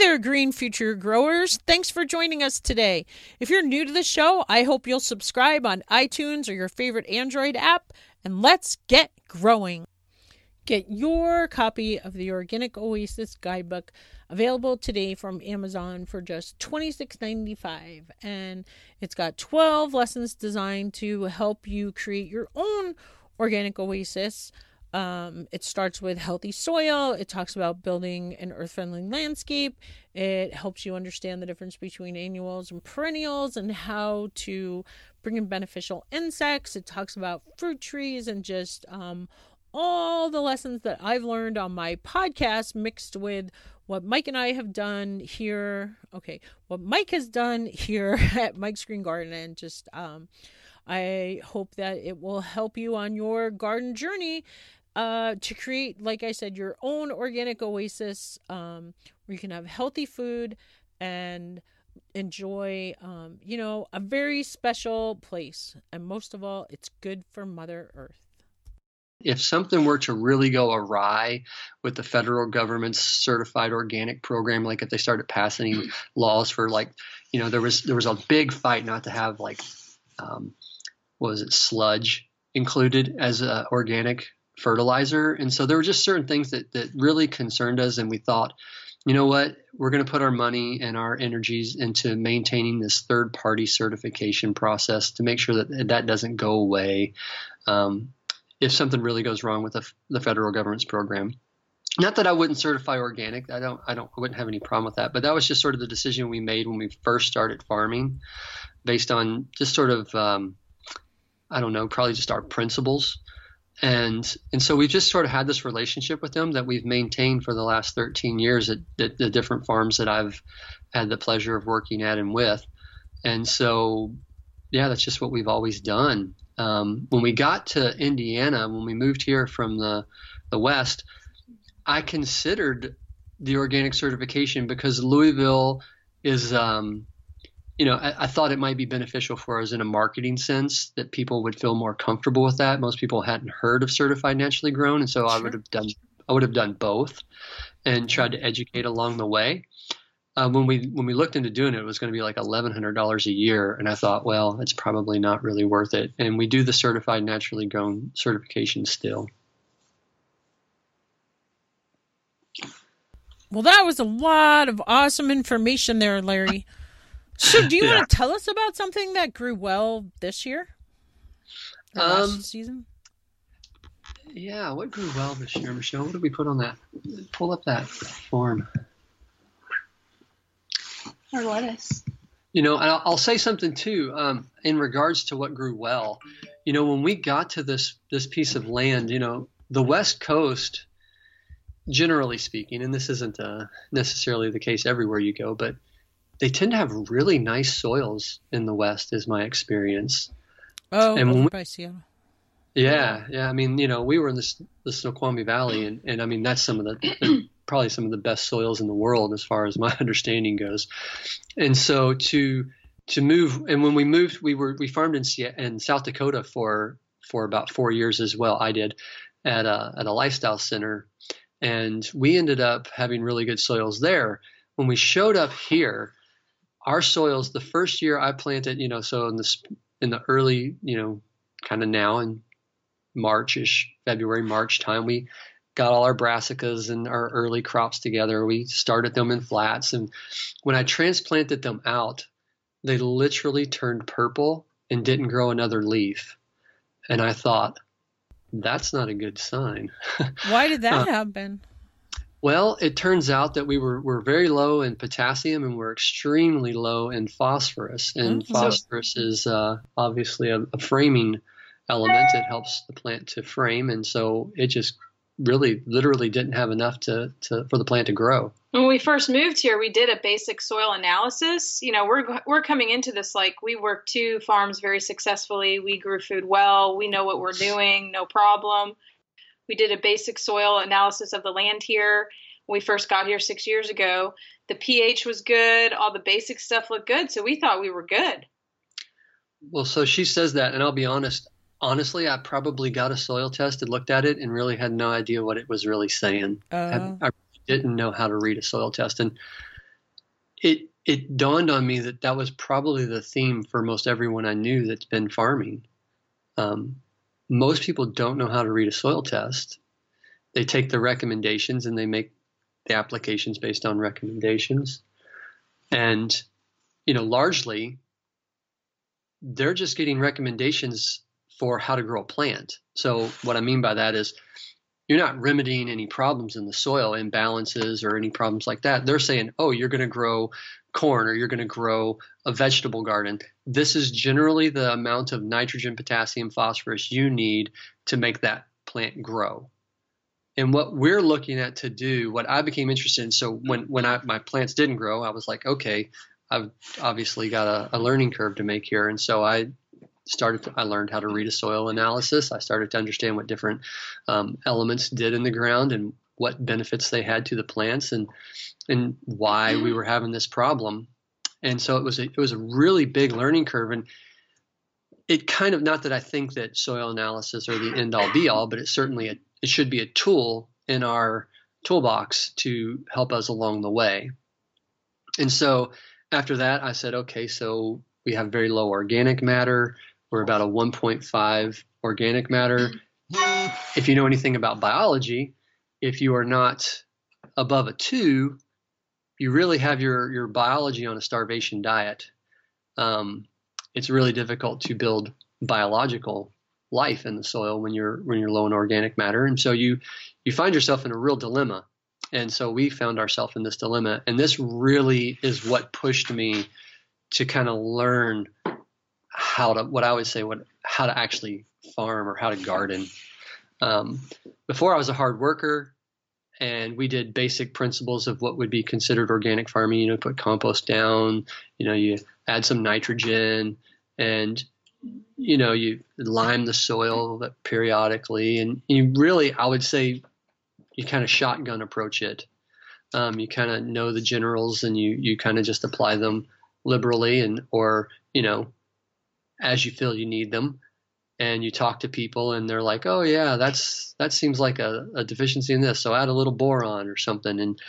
there, Green Future Growers. Thanks for joining us today. If you're new to the show, I hope you'll subscribe on iTunes or your favorite Android app, and let's get growing. Get your copy of the Organic Oasis Guidebook available today from Amazon for just $26.95. And it's got 12 lessons designed to help you create your own organic oasis. Um, it starts with healthy soil. It talks about building an earth friendly landscape. It helps you understand the difference between annuals and perennials and how to bring in beneficial insects. It talks about fruit trees and just um, all the lessons that I've learned on my podcast mixed with what Mike and I have done here. Okay, what Mike has done here at Mike's Green Garden and just um, I hope that it will help you on your garden journey uh, to create, like I said, your own organic oasis um, where you can have healthy food and enjoy, um, you know, a very special place. And most of all, it's good for Mother Earth. If something were to really go awry with the federal government's certified organic program, like if they started passing laws for like, you know, there was there was a big fight not to have like, um, what was it, sludge included as a organic fertilizer. And so there were just certain things that, that really concerned us. And we thought, you know what, we're going to put our money and our energies into maintaining this third party certification process to make sure that that doesn't go away um, if something really goes wrong with the, the federal government's program. Not that I wouldn't certify organic. I don't. I don't. I wouldn't have any problem with that. But that was just sort of the decision we made when we first started farming, based on just sort of, um, I don't know, probably just our principles and and so we've just sort of had this relationship with them that we've maintained for the last 13 years at, the different farms that I've had the pleasure of working at and with. And so, yeah, that's just what we've always done. Um, when we got to Indiana, when we moved here from the the West, I considered the organic certification because Louisville is um, you know, I, I, thought it might be beneficial for us in a marketing sense that people would feel more comfortable with that. Most people hadn't heard of certified naturally grown, and so sure. I would have done I would have done both and tried to educate along the way. Uh, when we when we looked into doing it, it was going to be like eleven hundred dollars a year, and I thought, well, it's probably not really worth it. And we do the certified naturally grown certification still. Well, that was a lot of awesome information there, Larry. So, do you yeah. want to tell us about something that grew well this year? Or um, last season? Yeah, what grew well this year, Michelle? What did we put on that? Pull up that form. Or lettuce. You know, I'll, I'll say something too um, in regards to what grew well. You know, when we got to this this piece of land, you know, the West Coast, generally speaking, and this isn't uh, necessarily the case everywhere you go, but they tend to have really nice soils in the West, is my experience. Oh, and over we, by Seattle. Yeah, yeah. I mean, you know, we were in the, the Snoqualmie Valley, and, and I mean, that's some of the probably some of the best soils in the world as far as my understanding goes. And so to to move, and when we moved, we were we farmed in in South Dakota for for about four years as well. I did at a at a lifestyle center, and we ended up having really good soils there. When we showed up here, our soils the first year I planted, you know, so in the in the early, you know, kind of now in Marchish, February, March time, we got all our brassicas and our early crops together. We started them in flats, and when I transplanted them out, they literally turned purple and didn't grow another leaf. And I thought, that's not a good sign. Why did that uh, happen? Well, it turns out that we were, were very low in potassium and we're extremely low in phosphorus. And mm-hmm. phosphorus is uh, obviously a, a, framing element. It helps the plant to frame. And so it just really, literally didn't have enough to, to for the plant to grow. When we first moved here, we did a basic soil analysis. You know, we're we're coming into this like we work two farms very successfully. We grew food well. We know what we're doing, no problem. We did a basic soil analysis of the land here when we first got here six years ago. The pH was good, all the basic stuff looked good, so we thought we were good. Well, so she says that, and I'll be honest. Honestly, I probably got a soil test and looked at it and really had no idea what it was really saying. Uh, I, I, didn't know how to read a soil test, and it it dawned on me that that was probably the theme for most everyone I knew that's been farming. Um, most people don't know how to read a soil test. They take the recommendations and they make the applications based on recommendations. And, you know, largely they're just getting recommendations for how to grow a plant. So, what I mean by that is you're not remedying any problems in the soil, imbalances or any problems like that. They're saying, oh, you're going to grow corn or you're going to grow a vegetable garden. This is generally the amount of nitrogen, potassium, phosphorus you need to make that plant grow. And what we're looking at to do, what I became interested in, so when when I, my plants didn't grow, I was like, okay, I've obviously got a, a learning curve to make here, and so I started to, I learned how to read a soil analysis. I started to understand what different um, elements did in the ground and what benefits they had to the plants and and why we were having this problem. And so it was a, it was a really big learning curve and it kind of not that I think that soil analysis are the end all be all, but it's certainly a, it should be a tool in our toolbox to help us along the way. And so after that, I said, okay, so we have very low organic matter. We're about a 1.5 organic matter. If you know anything about biology, if you are not above a two, you really have your, your biology on a starvation diet. Um, it's really difficult to build biological life in the soil when you're when you're low in organic matter, and so you you find yourself in a real dilemma. And so we found ourselves in this dilemma, and this really is what pushed me to kind of learn how to what I would say what how to actually farm or how to garden. Um, before I was a hard worker, and we did basic principles of what would be considered organic farming. You know, put compost down. You know, you add some nitrogen, and you know you lime the soil periodically, and you really, I would say, you kind of shotgun approach it. Um, you kind of know the generals, and you you kind of just apply them liberally, and or you know as you feel you need them and you talk to people and they're like oh yeah that's that seems like a, a, deficiency in this so add a little boron or something. And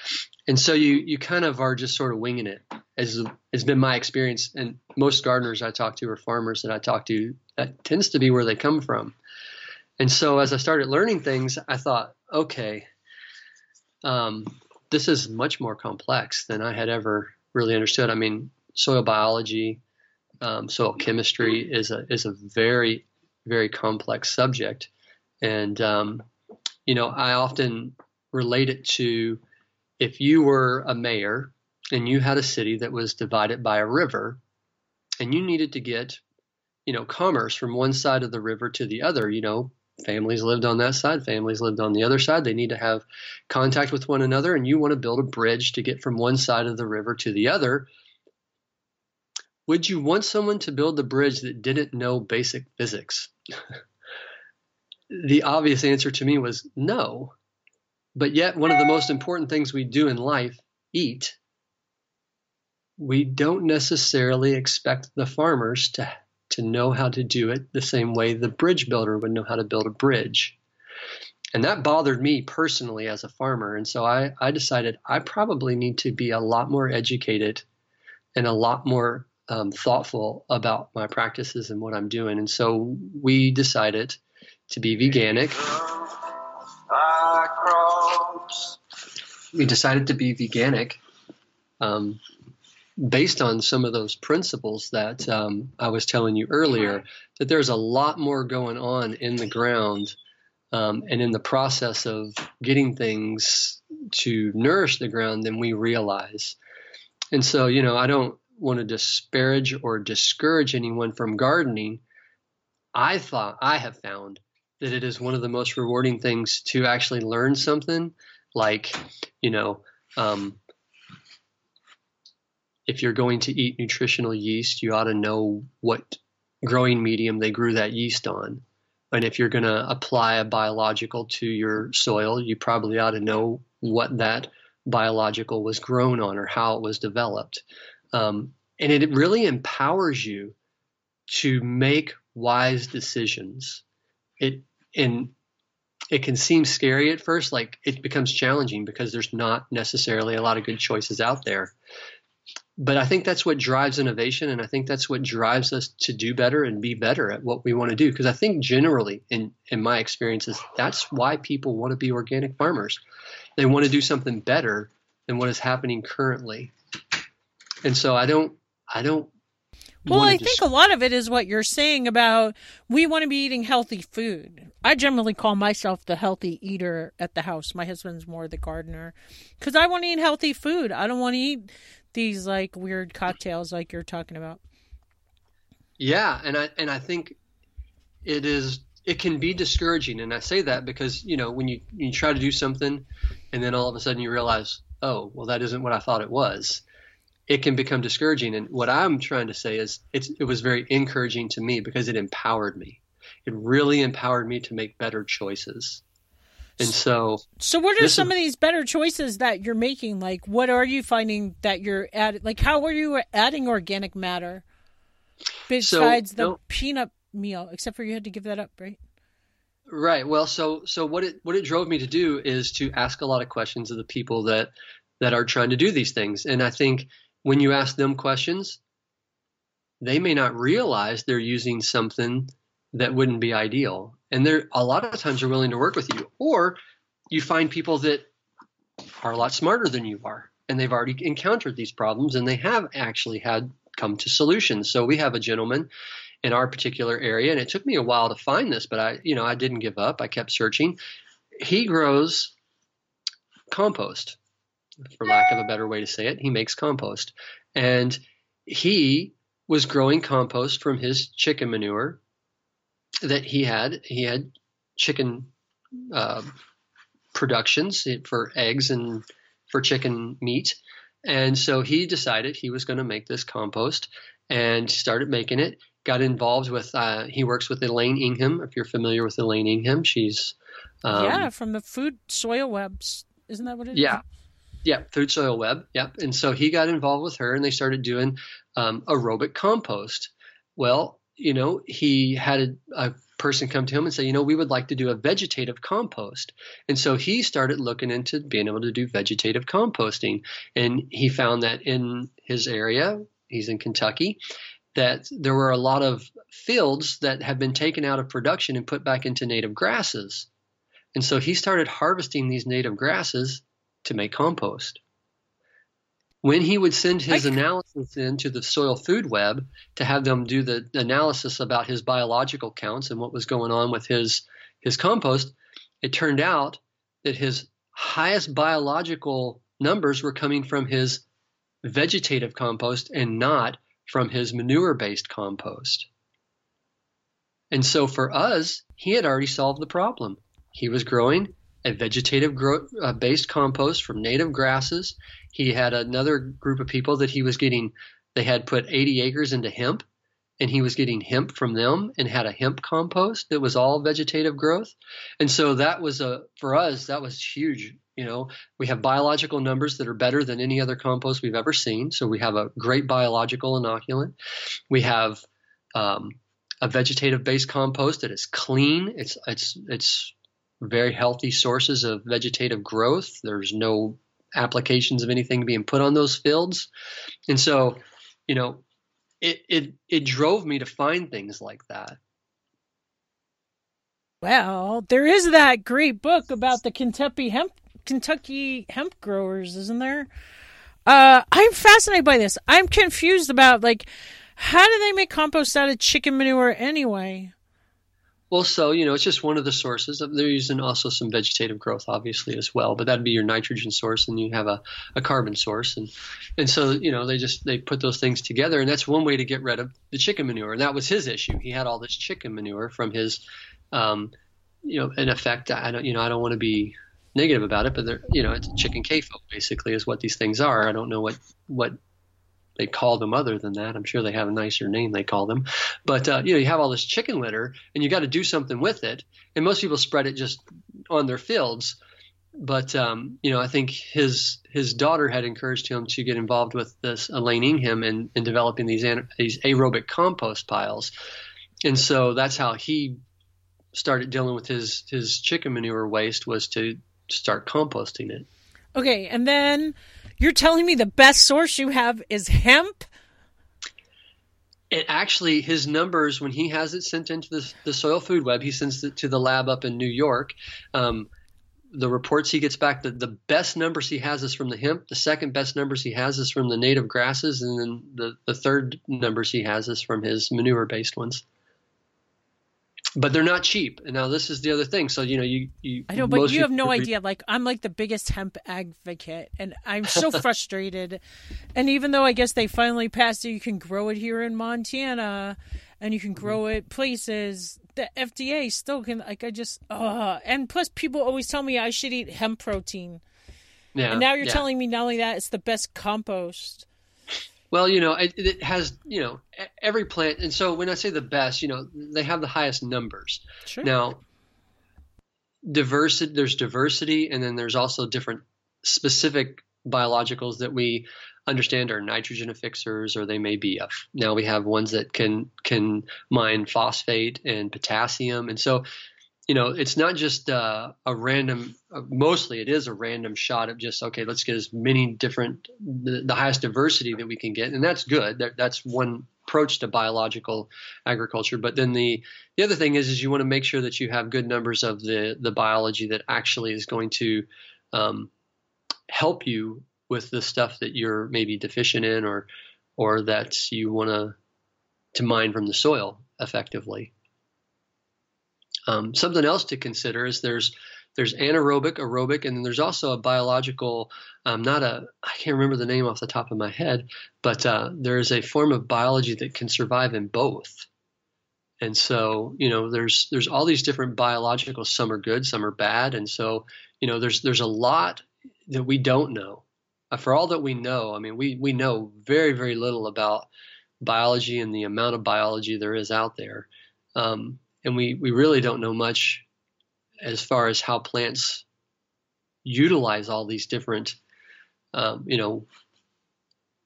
and so you you kind of are just sort of winging it as has been my experience and most gardeners i talk to or farmers that i talk to that tends to be where they come from. And so as i started learning things i thought okay um, this is much more complex than i had ever really understood. I mean soil biology um, soil chemistry is a is a very very complex subject, and um, you know I often relate it to if you were a mayor and you had a city that was divided by a river, and you needed to get you know commerce from one side of the river to the other, you know families lived on that side, families lived on the other side. They need to have contact with one another, and you want to build a bridge to get from one side of the river to the other. Would you want someone to build the bridge that didn't know basic physics? the obvious answer to me was no. But yet, one of the most important things we do in life, eat, we don't necessarily expect the farmers to, to know how to do it the same way the bridge builder would know how to build a bridge. And that bothered me personally as a farmer. And so I, I decided I probably need to be a lot more educated and a lot more um, thoughtful about my practices and what I'm doing. And so we decided to be veganic. We decided to be veganic um, based on some of those principles that um, I was telling you earlier, that there's a lot more going on in the ground um, and in the process of getting things to nourish the ground than we realize. And so, you know, I don't want to disparage or discourage anyone from gardening, I thought I have found that it is one of the most rewarding things to actually learn something like, you know, um, if you're going to eat nutritional yeast, you ought to know what growing medium they grew that yeast on. And if you're going to apply a biological to your soil, you probably ought to know what that biological was grown on or how it was developed. Um, and it really empowers you to make wise decisions. It and it can seem scary at first, like it becomes challenging because there's not necessarily a lot of good choices out there. but I think that's what drives innovation, and I think that's what drives us to do better and be better at what we want to do. Because I think generally, in in my experiences, that's why people want to be organic farmers. They want to do something better than what is happening currently. And so I don't, I don't. Well, I think a lot of it is what you're saying about we want to be eating healthy food. I generally call myself the healthy eater at the house. My husband's more the gardener because I want to eat healthy food. I don't want to eat these like weird cocktails like you're talking about. Yeah, and I and I think it is it can be discouraging, and I say that because you know when you you try to do something, and then all of a sudden you realize, oh, well that isn't what I thought it was. It can become discouraging, and what I'm trying to say is it's it was very encouraging to me because it empowered me. It really empowered me to make better choices. And so, so what are some is, of these better choices that you're making? Like, what are you finding that you're adding? Like, how are you adding organic matter besides so, the no, peanut meal? Except for you had to give that up, right? Right. Well, so so what it what it drove me to do is to ask a lot of questions of the people that that are trying to do these things, and I think when you ask them questions, they may not realize they're using something that wouldn't be ideal. And they're a lot of times are willing to work with you. Or you find people that are a lot smarter than you are and they've already encountered these problems and they have actually had come to solutions. So we have a gentleman in our particular area and it took me a while to find this, but I you know, I didn't give up. I kept searching. He grows compost, for lack of a better way to say it. He makes compost. And he was growing compost from his chicken manure that he had. He had chicken uh, productions for eggs and for chicken meat. And so he decided he was going to make this compost and started making it. Got involved with, uh, he works with Elaine Ingham. If you're familiar with Elaine Ingham, she's. Um, yeah, from the Food Soil Webs. Isn't that what it yeah. Is? Yeah, Food Soil Web. Yep. And so he got involved with her and they started doing um, aerobic compost. Well, you know, he had a, a person come to him and say, you know, we would like to do a vegetative compost. And so he started looking into being able to do vegetative composting. And he found that in his area, he's in Kentucky, that there were a lot of fields that had been taken out of production and put back into native grasses. And so he started harvesting these native grasses to make compost when he would send his analysis into the soil food web to have them do the analysis about his biological counts and what was going on with his his compost, it turned out that his highest biological numbers were coming from his vegetative compost and not from his manure based compost. And so for us, he had already solved the problem. He was growing a vegetative grow, uh, based compost from native grasses. He had another group of people that he was getting, they had put 80 acres into hemp and he was getting hemp from them and had a hemp compost that was all vegetative growth. And so that was a, for us, that was huge. You know, we have biological numbers that are better than any other compost we've ever seen. So we have a great biological inoculant. We have, um, a vegetative based compost that is clean. It's, it's, it's very healthy sources of vegetative growth. There's no applications of anything being put on those fields. And so, you know, it it it drove me to find things like that. Well, there is that great book about the Kentucky hemp Kentucky hemp growers, isn't there? Uh, I'm fascinated by this. I'm confused about like how do they make compost out of chicken manure anyway? Well, so you know, it's just one of the sources. They're using also some vegetative growth, obviously, as well. But that'd be your nitrogen source, and you have a, a carbon source, and and so you know, they just they put those things together, and that's one way to get rid of the chicken manure. And that was his issue. He had all this chicken manure from his, um, you know, in effect, I don't, you know, I don't want to be negative about it, but they're, you know, it's chicken CAFO basically is what these things are. I don't know what what they call them other than that. I'm sure they have a nicer name they call them. But uh, you know, you have all this chicken litter, and you got to do something with it. And most people spread it just on their fields. But um, you know, I think his his daughter had encouraged him to get involved with this Elaine Ingham and in, in developing these these aerobic compost piles. And so that's how he started dealing with his his chicken manure waste was to start composting it. Okay, and then you're telling me the best source you have is hemp? It actually, his numbers, when he has it sent into the, the soil food web, he sends it to the lab up in New York. Um, the reports he gets back, the, the best numbers he has is from the hemp. The second best numbers he has is from the native grasses. And then the, the third numbers he has is from his manure based ones but they're not cheap. And now this is the other thing. So you know, you you I know, but you have no idea. Like I'm like the biggest hemp advocate, and I'm so frustrated. And even though I guess they finally passed it, you can grow it here in Montana, and you can grow it places. The FDA still can. Like I just, uh and plus people always tell me I should eat hemp protein. Yeah. And now you're yeah. telling me not only that it's the best compost. Well, you know, it, it, has, you know, every plant. And so when I say the best, you know, they have the highest numbers. Sure. Now, diversity, there's diversity, and then there's also different specific biologicals that we understand are nitrogen affixers, or they may be. A, now we have ones that can can mine phosphate and potassium, and so you know, it's not just uh, a random. Uh, mostly, it is a random shot of just okay. Let's get as many different, the, the highest diversity that we can get, and that's good. That, that's one approach to biological agriculture. But then the the other thing is, is you want to make sure that you have good numbers of the the biology that actually is going to um, help you with the stuff that you're maybe deficient in, or or that you want to to mine from the soil effectively. Um, something else to consider is there's there's anaerobic, aerobic, and then there's also a biological. Um, not a I can't remember the name off the top of my head, but uh, there is a form of biology that can survive in both. And so you know there's there's all these different biological. Some are good, some are bad, and so you know there's there's a lot that we don't know. Uh, for all that we know, I mean we we know very very little about biology and the amount of biology there is out there. Um, and we, we really don't know much as far as how plants utilize all these different, um, you know,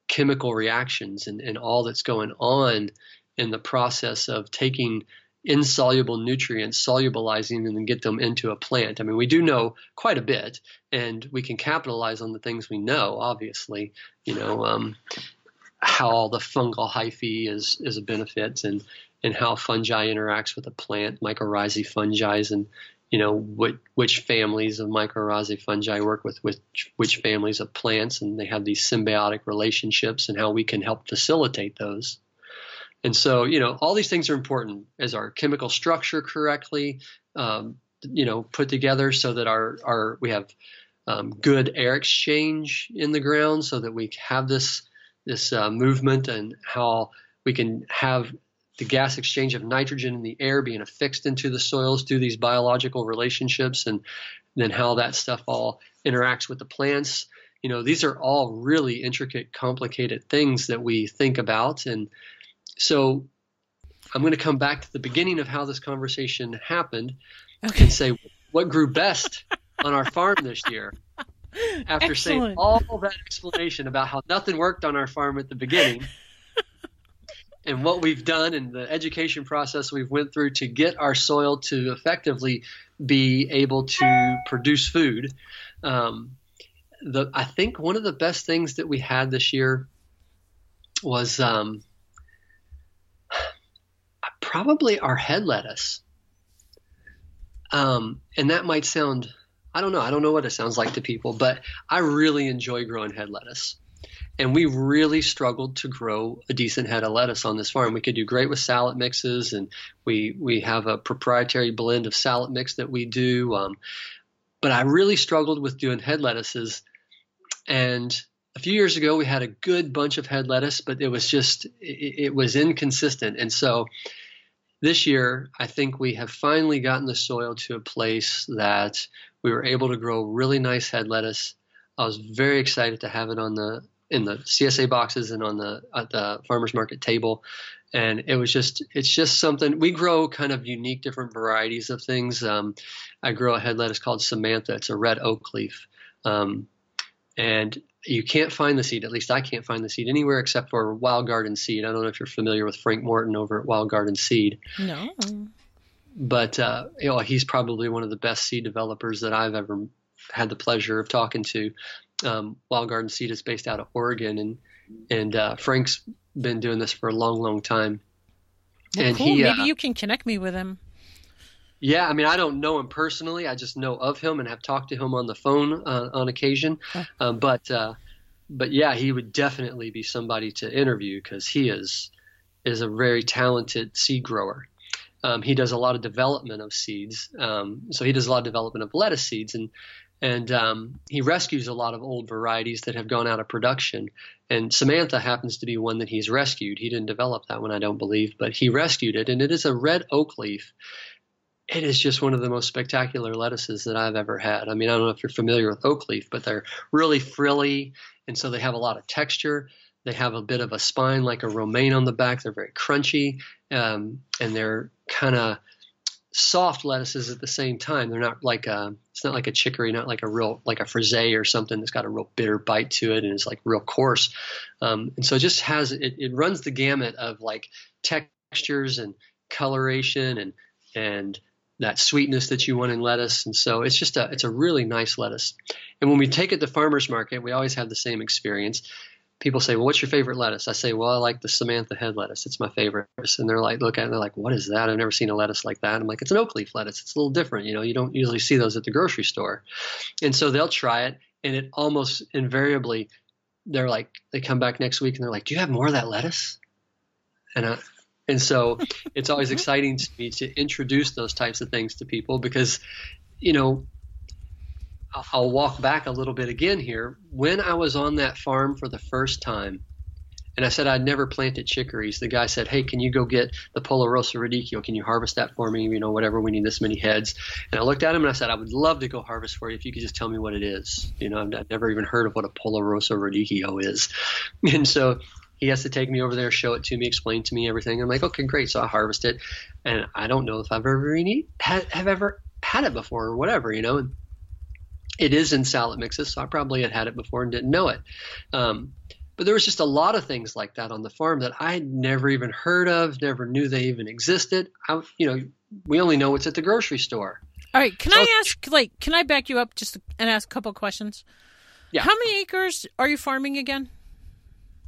chemical reactions and, and all that's going on in the process of taking insoluble nutrients, solubilizing them and get them into a plant. I mean, we do know quite a bit, and we can capitalize on the things we know. Obviously, you know um, how all the fungal hyphae is is a benefit, and and how fungi interacts with a plant, mycorrhizae fungi, and you know which families of mycorrhizae fungi work with which which families of plants, and they have these symbiotic relationships, and how we can help facilitate those. And so, you know, all these things are important. Is our chemical structure correctly, um, you know, put together so that our our we have um, good air exchange in the ground, so that we have this this uh, movement and how we can have the gas exchange of nitrogen in the air being affixed into the soils through these biological relationships and then how that stuff all interacts with the plants you know these are all really intricate complicated things that we think about and so i'm going to come back to the beginning of how this conversation happened okay. and say what grew best on our farm this year after Excellent. saying all that explanation about how nothing worked on our farm at the beginning and what we've done and the education process we've went through to get our soil to effectively be able to produce food. Um, the I think one of the best things that we had this year was um, probably our head lettuce. Um, and that might sound I don't know I don't know what it sounds like to people, but I really enjoy growing head lettuce and we really struggled to grow a decent head of lettuce on this farm. We could do great with salad mixes, and we we have a proprietary blend of salad mix that we do. Um, but I really struggled with doing head lettuces, and a few years ago we had a good bunch of head lettuce, but it was just it, it was inconsistent, and so. This year, I think we have finally gotten the soil to a place that we were able to grow really nice head lettuce. I was very excited to have it on the in the CSA boxes and on the at the farmers market table. And it was just it's just something we grow kind of unique different varieties of things. Um, I grow a head lettuce called Samantha. It's a red oak leaf. Um, and you can't find the seed. At least I can't find the seed anywhere except for Wild Garden Seed. I don't know if you're familiar with Frank Morton over at Wild Garden Seed. No. But uh, you know, he's probably one of the best seed developers that I've ever had the pleasure of talking to. Um, Wild Garden Seed is based out of Oregon, and and uh, Frank's been doing this for a long, long time. Well, and cool. he, maybe uh, you can connect me with him. Yeah, I mean, I don't know him personally. I just know of him and have talked to him on the phone uh, on occasion. Um, but uh, but yeah, he would definitely be somebody to interview because he is is a very talented seed grower. Um, he does a lot of development of seeds. Um, so he does a lot of development of lettuce seeds, and and um, he rescues a lot of old varieties that have gone out of production. And Samantha happens to be one that he's rescued. He didn't develop that one, I don't believe, but he rescued it, and it is a red oak leaf. It is just one of the most spectacular lettuces that I've ever had. I mean, I don't know if you're familiar with oak leaf, but they're really frilly, and so they have a lot of texture. They have a bit of a spine like a romaine on the back. They're very crunchy, um, and they're kind of soft lettuces at the same time. They're not like a, it's not like a chicory, not like a real like a frisee or something that's got a real bitter bite to it and is like real coarse. Um, and so it just has it, it runs the gamut of like textures and coloration and and that sweetness that you want in lettuce. And so it's just a it's a really nice lettuce. And when we take it to farmers market, we always have the same experience people say, "Well, what's your favorite lettuce?" I say, "Well, I like the Samantha head lettuce. It's my favorite." And they're like, "Look at it, they're like, what is that? I've never seen a lettuce like that." I'm like, "It's an oak leaf lettuce. It's a little different. You know, you don't usually see those at the grocery store." And so they'll try it, and it almost invariably, they're like, they come back next week and they're like, "Do you have more of that lettuce?" And I, and so it's always exciting to me to introduce those types of things to people because, you know, I'll walk back a little bit again here. When I was on that farm for the first time, and I said I'd never planted chicories, the guy said, "Hey, can you go get the Palla Rossa radicchio? Can you harvest that for me? You know, whatever. We need this many heads." And I looked at him and I said, "I would love to go harvest for you if you could just tell me what it is. You know, I've, never even heard of what a Palla Rossa radicchio is." And so he has to take me over there, show it to me, explain to me everything. I'm like, "Okay, great." So I harvest it, and I don't know if I've ever any, have, have ever had it before or whatever, you know. And it is in salad mixes, so I probably had had it before and didn't know it. Um, but there was just a lot of things like that on the farm that I had never even heard of, never knew they even existed. I, you know, we only know what's at the grocery store. All right, can so, I ask, like, can I back you up just and ask a couple questions? Yeah. How many acres are you farming again?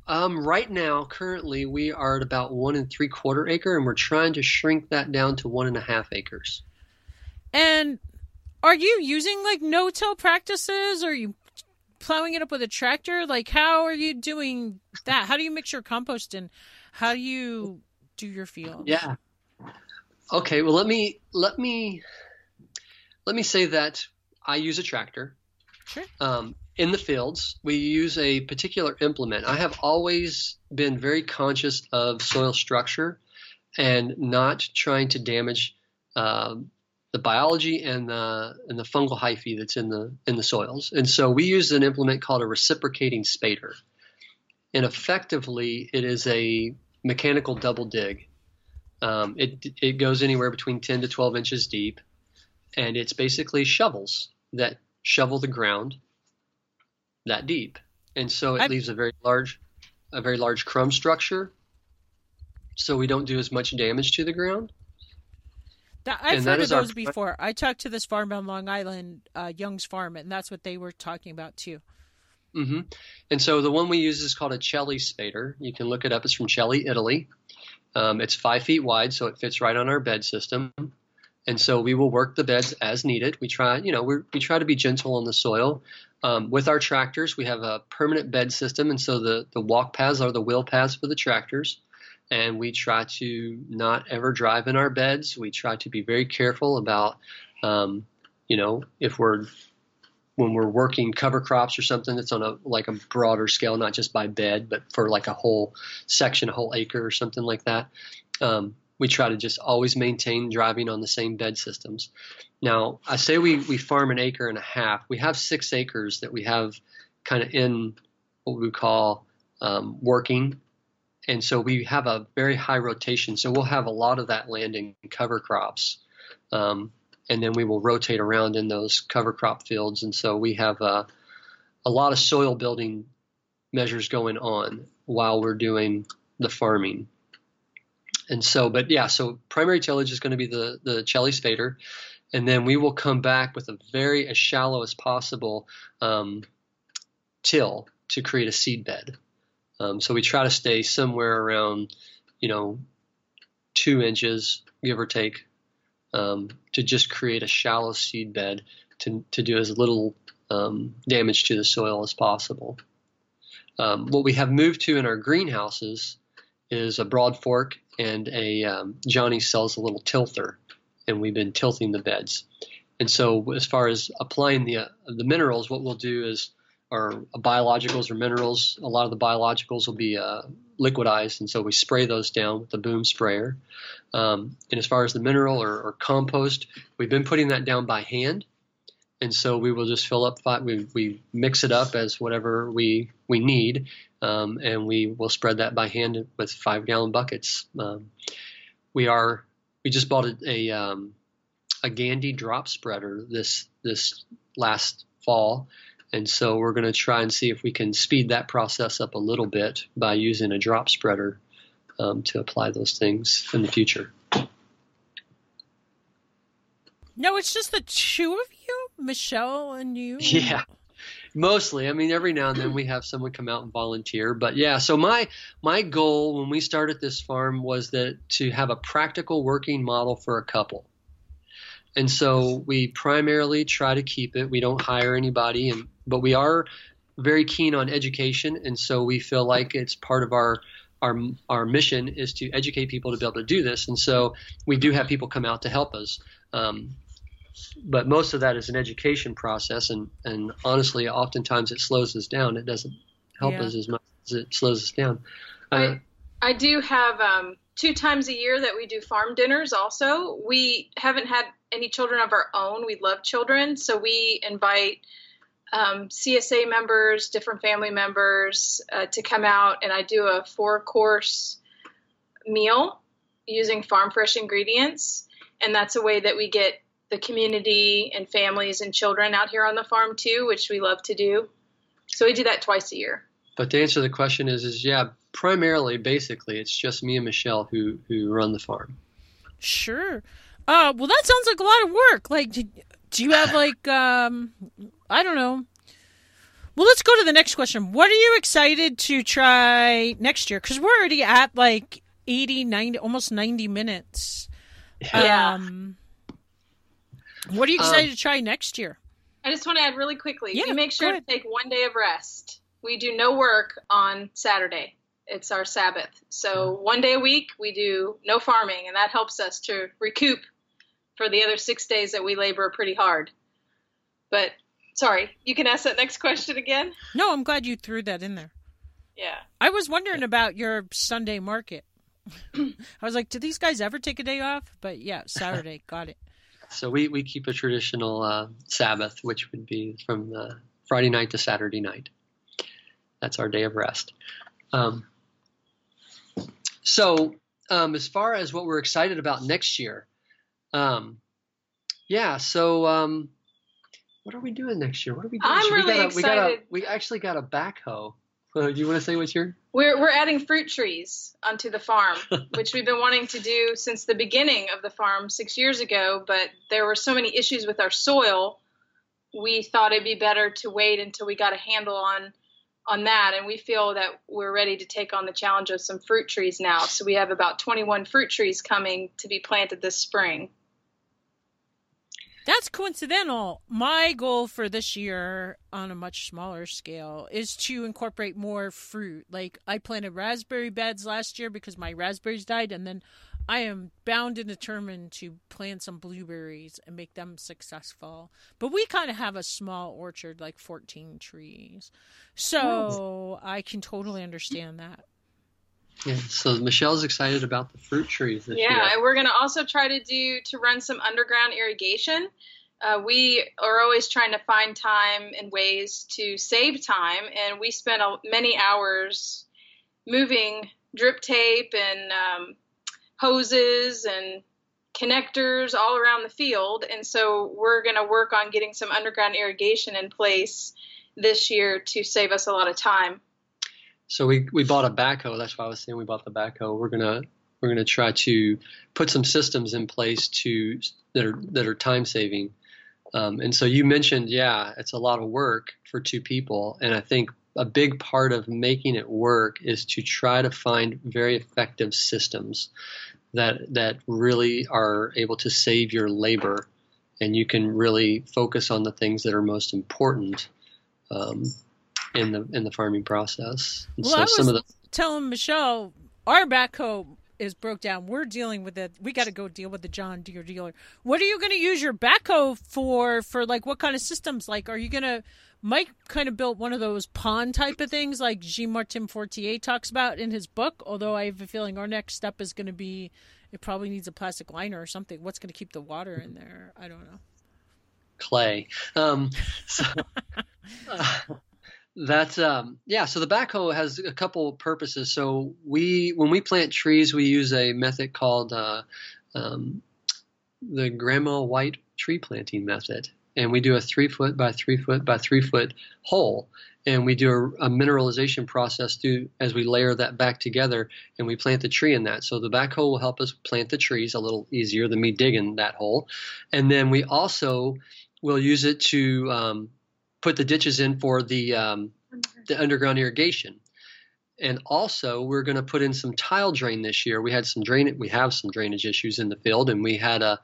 Um, right now, currently, we are at about one and three quarter acre, and we're trying to shrink that down to one and a half acres. And are you using like no-till practices? Or are you plowing it up with a tractor? Like, how are you doing that? How do you mix your compost and how do you do your field? Yeah. Okay. Well, let me let me let me say that I use a tractor. Sure. Um, in the fields, we use a particular implement. I have always been very conscious of soil structure and not trying to damage um, the biology and the and the fungal hyphae that's in the in the soils. And so we use an implement called a reciprocating spader. And effectively, it is a mechanical double dig. Um, it it goes anywhere between 10 to 12 inches deep, and it's basically shovels that shovel the ground that deep. And so it I've... leaves a very large a very large crumb structure, so we don't do as much damage to the ground. That, I've and heard of those our... before. I talked to this farm on Long Island, uh, Young's Farm, and that's what they were talking about too. Mm-hmm. And so the one we use is called a Celli spader. You can look it up. It's from Celli, Italy. Um, it's five feet wide, so it fits right on our bed system. And so we will work the beds as needed. We try, you know, we try to be gentle on the soil. Um, with our tractors, we have a permanent bed system, and so the the walk paths are the wheel paths for the tractors and we try to not ever drive in our beds. We try to be very careful about, um, you know, if we're when we're working cover crops or something that's on a like a broader scale, not just by bed, but for like a whole section, a whole acre or something like that. Um, we try to just always maintain driving on the same bed systems. Now, I say we, we farm an acre and a half. We have six acres that we have kind of in what we call um, working and so we have a very high rotation. So we'll have a lot of that land in cover crops, um, and then we will rotate around in those cover crop fields. And so we have a, a lot of soil building measures going on while we're doing the farming. And so, but yeah, so primary tillage is going to be the the Celli spader, and then we will come back with a very as shallow as possible um, till to create a seed bed. Um, so we try to stay somewhere around, you know, two inches, give or take, um, to just create a shallow seed bed to, to do as little um, damage to the soil as possible. Um, what we have moved to in our greenhouses is a broad fork and a um, Johnny sells a little tilther, and we've been tilting the beds. And so, as far as applying the uh, the minerals, what we'll do is our biologicals or minerals. A lot of the biologicals will be uh, liquidized, and so we spray those down with the boom sprayer. Um, and as far as the mineral or, or, compost, we've been putting that down by hand, and so we will just fill up. We we mix it up as whatever we we need, um, and we will spread that by hand with five gallon buckets. Um, we are we just bought a a, um, a Gandy drop spreader this this last fall and so we're going to try and see if we can speed that process up a little bit by using a drop spreader um, to apply those things in the future. No, it's just the two of you, Michelle and you. Yeah, mostly. I mean, every now and then we have someone come out and volunteer, but yeah. So my my goal when we started this farm was that to have a practical working model for a couple. And so we primarily try to keep it. We don't hire anybody, and but we are very keen on education, and so we feel like it's part of our our our mission is to educate people to be able to do this, and so we do have people come out to help us. Um, but most of that is an education process, and and honestly, oftentimes it slows us down. It doesn't help yeah. us as much as it slows us down. Uh, I, I do have um, two times a year that we do farm dinners. Also, we haven't had any children of our own. We love children, so we invite um, CSA members, different family members uh, to come out, and I do a four course meal using farm fresh ingredients. And that's a way that we get the community and families and children out here on the farm too, which we love to do. So we do that twice a year. But to answer the question is, is yeah, primarily, basically, it's just me and Michelle who who run the farm. Sure. Uh, well, that sounds like a lot of work. Like, do you have like um, I don't know. Well, let's go to the next question. What are you excited to try next year? Because we're already at like 80, 90, almost 90 minutes. Yeah. Um, what are you excited um, to try next year? I just want to add really quickly. Yeah, we make sure to take one day of rest. We do no work on Saturday. It's our Sabbath. So one day a week we do no farming, and that helps us to recoup for the other six days that we labor pretty hard. But sorry, you can ask that next question again. No, I'm glad you threw that in there. Yeah. I was wondering about your Sunday market. I was like, do these guys ever take a day off? But yeah, Saturday, got it. So we, we keep a traditional uh, Sabbath, which would be from uh, Friday night to Saturday night. That's our day of rest. Um, so um, as far as what we're excited about next year, um, yeah. So um, what are we doing next year? What are we doing? I'm really we got a, excited. We, got a, we actually got a backhoe. Uh, do you want to say what's your? We're we're adding fruit trees onto the farm, which we've been wanting to do since the beginning of the farm six years ago. But there were so many issues with our soil, we thought it'd be better to wait until we got a handle on on that. And we feel that we're ready to take on the challenge of some fruit trees now. So we have about 21 fruit trees coming to be planted this spring. That's coincidental. My goal for this year on a much smaller scale is to incorporate more fruit. Like I planted raspberry beds last year because my raspberries died and then I am bound and determined to plant some blueberries and make them successful. But we kind of have a small orchard, like 14 trees. So I can totally understand that. Yeah, so Michelle's excited about the fruit trees this yeah, year. and we're going to also try to do to run some underground irrigation. Uh, we are always trying to find time and ways to save time, and we spent many hours moving drip tape and um, hoses and connectors all around the field. And so we're going to work on getting some underground irrigation in place this year to save us a lot of time. So we, we bought a backhoe. That's why I was saying we bought the backhoe. We're gonna we're gonna try to put some systems in place to that are that are time saving. Um, and so you mentioned, yeah, it's a lot of work for two people, and I think a big part of making it work is to try to find very effective systems that that really are able to save your labor, and you can really focus on the things that are most important um, in the in the farming process. And well, so I was the... telling Michelle our backhoe is broke down. We're dealing with it. We got to go deal with the John Deere dealer. What are you going to use your backhoe for? For like what kind of systems? Like, are you going to? Mike kind of built one of those pond type of things, like Jean Martin Fortier talks about in his book. Although I have a feeling our next step is going to be, it probably needs a plastic liner or something. What's going to keep the water in there? I don't know. Clay. Um, so, uh, that's um, yeah. So the backhoe has a couple purposes. So we when we plant trees, we use a method called uh, um, the Grandma White tree planting method, and we do a three foot by three foot by three foot hole, and we do a, a mineralization process through as we layer that back together, and we plant the tree in that. So the backhoe will help us plant the trees a little easier than me digging that hole, and then we also will use it to um, put the ditches in for the um, the underground irrigation. And also, we're going to put in some tile drain this year. We had some drain. We have some drainage issues in the field, and we had a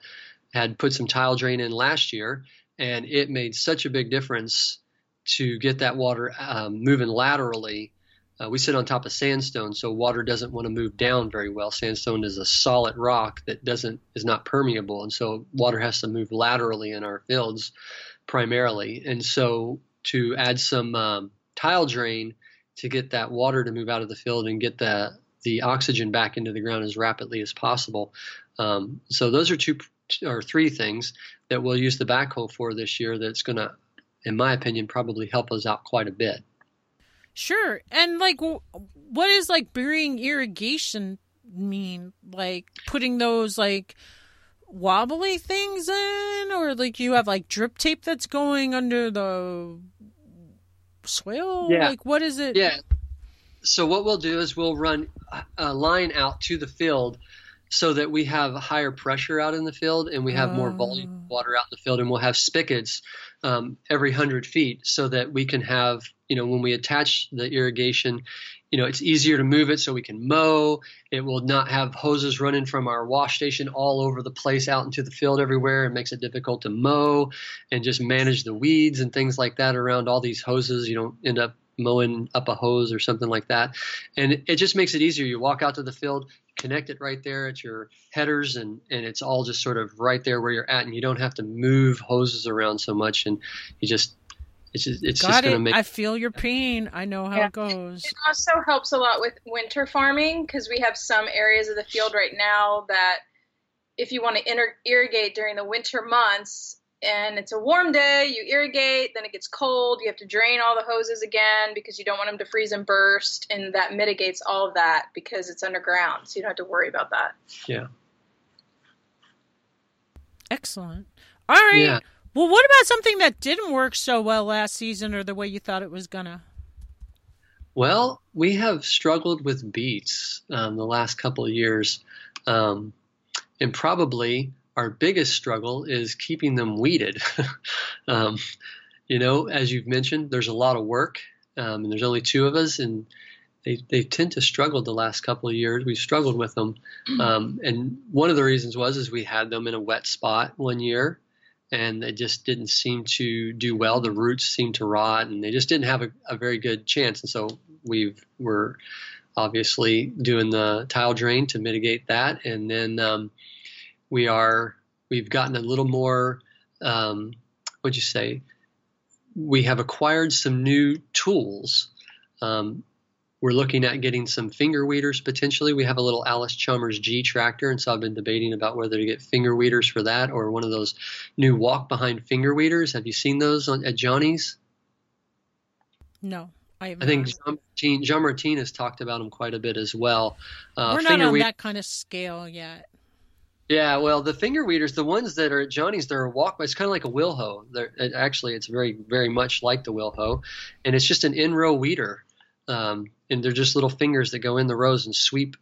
had put some tile drain in last year, and it made such a big difference to get that water um, moving laterally. Uh, we sit on top of sandstone, so water doesn't want to move down very well. Sandstone is a solid rock that doesn't is not permeable, and so water has to move laterally in our fields primarily. And so to add some um, tile drain to get that water to move out of the field and get the the oxygen back into the ground as rapidly as possible. Um, so those are two or three things that we'll use the backhoe for this year. That's going to, in my opinion, probably help us out quite a bit. Sure, and like, what is like burying irrigation mean? Like putting those like wobbly things in? Or like you have like drip tape that's going under the soil? Yeah. like what is it? Yeah. So what we'll do is we'll run a line out to the field so that we have higher pressure out in the field and we have more volume of water out in the field and we'll have spigots um, every 100 feet so that we can have you know when we attach the irrigation you know, it's easier to move it so we can mow. It will not have hoses running from our wash station all over the place out into the field everywhere. It makes it difficult to mow and just manage the weeds and things like that around all these hoses. You don't end up mowing up a hose or something like that. And it, just makes it easier. You walk out to the field, connect it right there at your headers and, and it's all just sort of right there where you're at and you don't have to move hoses around so much and you just it's just, it's Got just going to make. I feel your pain. I know how yeah. it goes. It also helps a lot with winter farming because we have some areas of the field right now that, if you want to inter- irrigate during the winter months and it's a warm day, you irrigate, then it gets cold, you have to drain all the hoses again because you don't want them to freeze and burst, and that mitigates all of that because it's underground, so you don't have to worry about that. Yeah. Excellent. All right. Yeah. Well, what about something that didn't work so well last season or the way you thought it was gonna? Well, we have struggled with beets um, the last couple of years, um, and probably our biggest struggle is keeping them weeded. um, you know, as you've mentioned, there's a lot of work, um, and there's only two of us, and they, they tend to struggle the last couple of years. We've struggled with them, um, and one of the reasons was is we had them in a wet spot one year, and they just didn't seem to do well. The roots seemed to rot, and they just didn't have a, a very good chance. And so we were obviously doing the tile drain to mitigate that, and then um, we are we've gotten a little more. Um, what'd you say? We have acquired some new tools. Um, we're looking at getting some finger weeders potentially. We have a little Allis Chalmers G tractor, and so I've been debating about whether to get finger weeders for that or one of those new walk behind finger weeders. Have you seen those on, at Johnny's? No, I, I think Jean Martin, Jean Martin has talked about them quite a bit as well. Uh, We're not on that kind of scale yet. Yeah, well, the finger weeders, the ones that are at Johnny's, they're a walk. By it's kind of like a wheel hoe. They're, it, actually, it's very, very much like the wheel hoe, and it's just an in-row weeder. Um, and they're just little fingers that go in the rows and sweep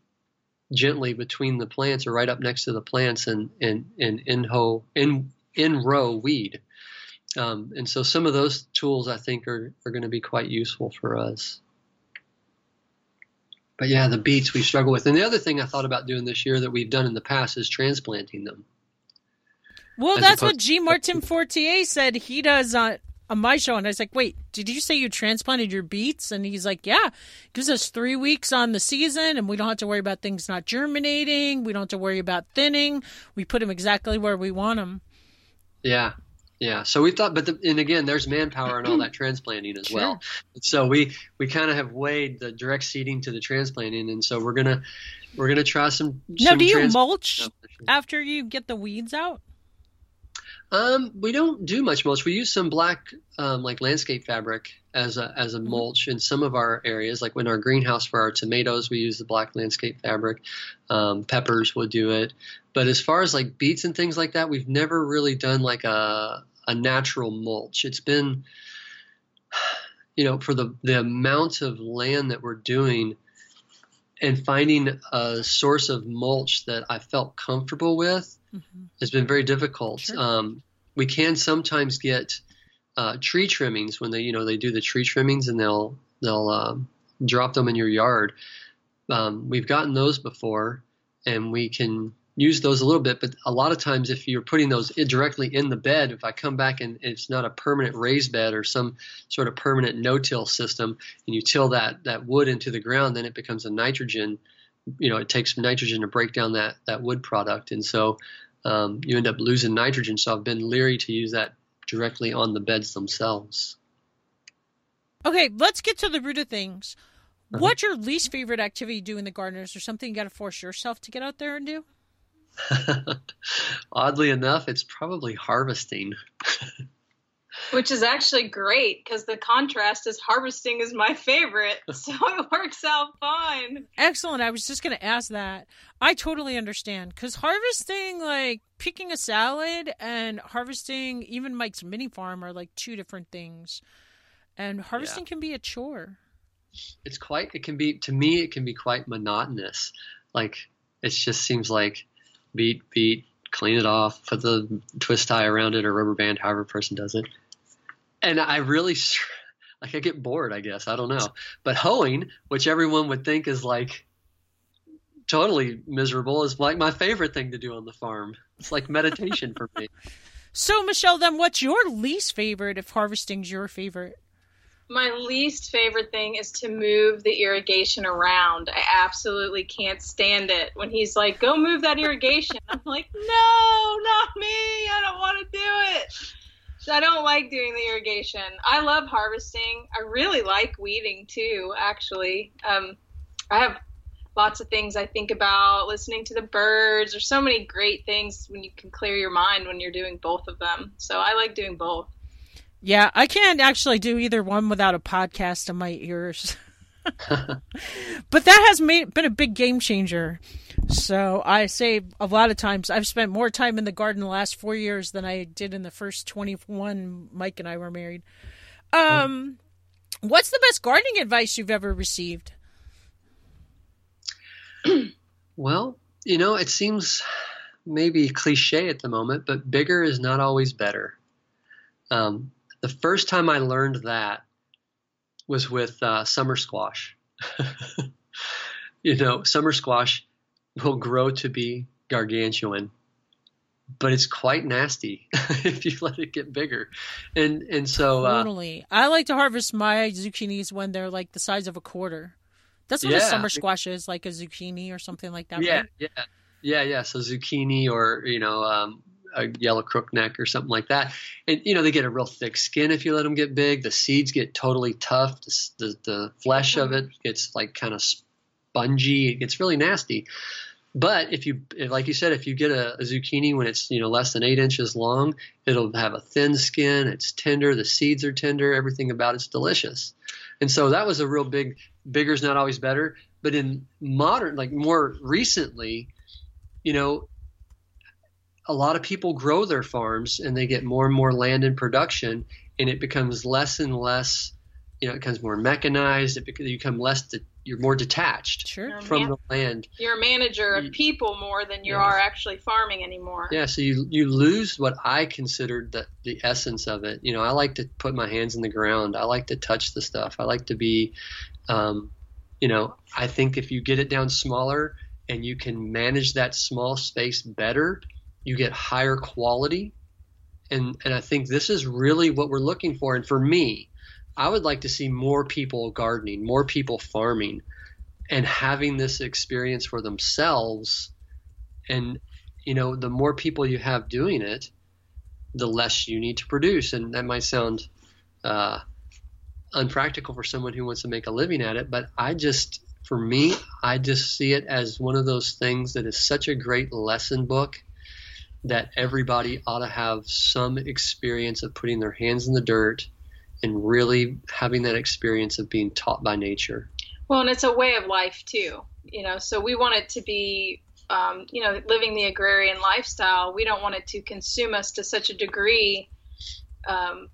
gently between the plants or right up next to the plants and and and in hoe in in row weed. Um, and so some of those tools I think are, are going to be quite useful for us. But yeah, the beets we struggle with. And the other thing I thought about doing this year that we've done in the past is transplanting them. Well, As that's what Jean Martin Fortier said he does on, on my show. And I was like, wait, did you say you transplanted your beets? And he's like, yeah, gives us three weeks on the season and we don't have to worry about things not germinating. We don't have to worry about thinning. We put them exactly where we want them. Yeah, yeah. So we thought, but the, and again, there's manpower and all that transplanting as sure. well. So we we kind of have weighed the direct seeding to the transplanting, and so we're gonna we're gonna try some. Now, some do you mulch after you get the weeds out? Um, we don't do much mulch. We use some black, um, like landscape fabric as a as a mm-hmm. mulch in some of our areas. Like in our greenhouse for our tomatoes, we use the black landscape fabric. Um, peppers will do it, but as far as like beets and things like that, we've never really done like a a natural mulch. It's been, you know, for the the amount of land that we're doing, and finding a source of mulch that I felt comfortable with mm-hmm. has been very difficult. Sure. Um, we can sometimes get uh, tree trimmings when they, you know, they do the tree trimmings and they'll they'll um, drop them in your yard. Um, we've gotten those before, and we can use those a little bit, but a lot of times if you're putting those directly in the bed, if I come back and it's not a permanent raised bed or some sort of permanent no-till system, and you till that that wood into the ground, then it becomes a nitrogen. You know, it takes nitrogen to break down that that wood product, and so um, you end up losing nitrogen. So I've been leery to use that directly on the beds themselves. Okay, let's get to the root of things. Uh-huh. What's your least favorite activity to do in the garden? Is there something you got to force yourself to get out there and do? Oddly enough, it's probably harvesting. Which is actually great because the contrast is harvesting is my favorite. So it works out fine. Excellent. I was just going to ask that. I totally understand because harvesting, like picking a salad and harvesting, even Mike's mini farm, are like two different things. And harvesting yeah. can be a chore. It's quite, it can be, to me, it can be quite monotonous. Like, it just seems like beat, beat, clean it off, put the twist tie around it or rubber band, however person does it. And I really, like, I get bored, I guess. I don't know. But hoeing, which everyone would think is like totally miserable, is like my favorite thing to do on the farm. It's like meditation for me. So, Michelle, then what's your least favorite if harvesting's your favorite? My least favorite thing is to move the irrigation around. I absolutely can't stand it. When he's like, go move that irrigation, I'm like, no, not me. I don't want to do it. I don't like doing the irrigation. I love harvesting. I really like weeding too, actually. Um, I have lots of things I think about, listening to the birds. There's so many great things when you can clear your mind when you're doing both of them. So I like doing both. Yeah, I can't actually do either one without a podcast in my ears. but that has made been a big game changer. So I say a lot of times I've spent more time in the garden the last four years than I did in the first twenty one. Mike and I were married. Um, what's the best gardening advice you've ever received? well, you know, it seems maybe cliche at the moment, but bigger is not always better. Um, the first time I learned that was with uh, summer squash. you know, summer squash will grow to be gargantuan, but it's quite nasty if you let it get bigger. And and so uh, totally, I like to harvest my zucchinis when they're like the size of a quarter. That's what yeah. a summer squash is, like a zucchini or something like that. Yeah, right? yeah, yeah, yeah. So zucchini or you know um, a yellow crookneck or something like that. And you know they get a real thick skin if you let them get big. The seeds get totally tough. The the, the flesh of it gets like kind of spongy. It gets really nasty. But if you, like you said, if you get a, a, zucchini when it's you know less than eight inches long, it'll have a thin skin. It's tender. The seeds are tender. Everything about it's delicious. And so that was a real big. Bigger's not always better. But in modern, like more recently, you know, a lot of people grow their farms and they get more and more land in production and it becomes less and less you know it becomes more mechanized it becomes, you become less de- you're more detached Sure. from man- the land. You're a manager of You- people more than you Yeah. are actually farming anymore. Yeah, so you you lose what I considered the the essence of it. You know, I like to put my hands in the ground. I like to touch the stuff. I like to be, um, you know, I think if you get it down smaller and you can manage that small space better, you get higher quality. And and I think this is really what we're looking for. And for me, I would like to see more people gardening, more people farming, and having this experience for themselves. And you know, the more people you have doing it, the less you need to produce. And that might sound uh, unpractical for someone who wants to make a living at it, but I just, for me, I just see it as one of those things that is such a great lesson book that everybody ought to have some experience of putting their hands in the dirt and really having that experience of being taught by nature. Well, and it's a way of life too. You know, so we want it to be, um, you know, living the agrarian lifestyle. We don't want it to consume us to such a degree um,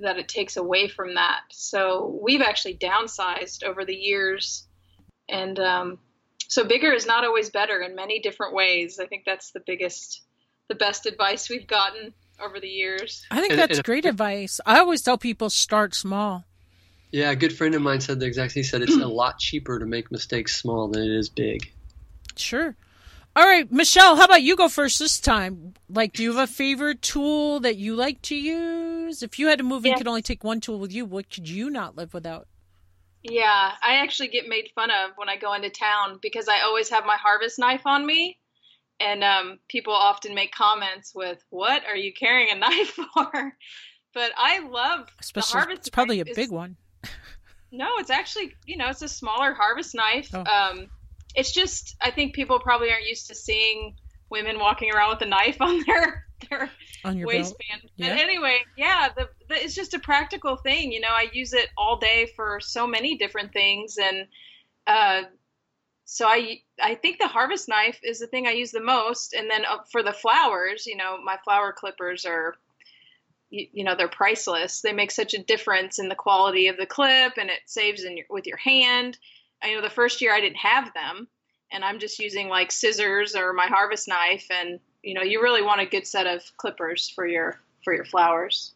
that it takes away from that. So we've actually downsized over the years, and um, so bigger is not always better in many different ways. I think that's the biggest, the best advice we've gotten over the years. I think And- that's and- great advice. I always tell people start small. Yeah, a good friend of mine said the exact. He said it's a lot cheaper to make mistakes small than it is big. Sure. All right, Michelle, how about you go first this time? Like, do you have a favorite tool that you like to use? If you had to move and Yeah. could only take one tool with you, what could you not live without? Yeah, I actually get made fun of when I go into town because I always have my harvest knife on me. And um, people often make comments with, What are you carrying a knife for? But I love Especially, harvest it's probably a is- big one. No, it's actually, you know, it's a smaller harvest knife. Oh. Um, it's just, I think people probably aren't used to seeing women walking around with a knife on their, their On waistband. Yeah. But anyway, yeah, the, the, it's just a practical thing. You know, I use it all day for so many different things, and uh, so I I think the harvest knife is the thing I use the most. And then uh, for the flowers, you know, my flower clippers are. You, you know they're priceless. They make such a difference in the quality of the clip, and it saves in your, with your hand. I know the first year I didn't have them, and I'm just using like scissors or my harvest knife, and you know you really want a good set of clippers for your for your flowers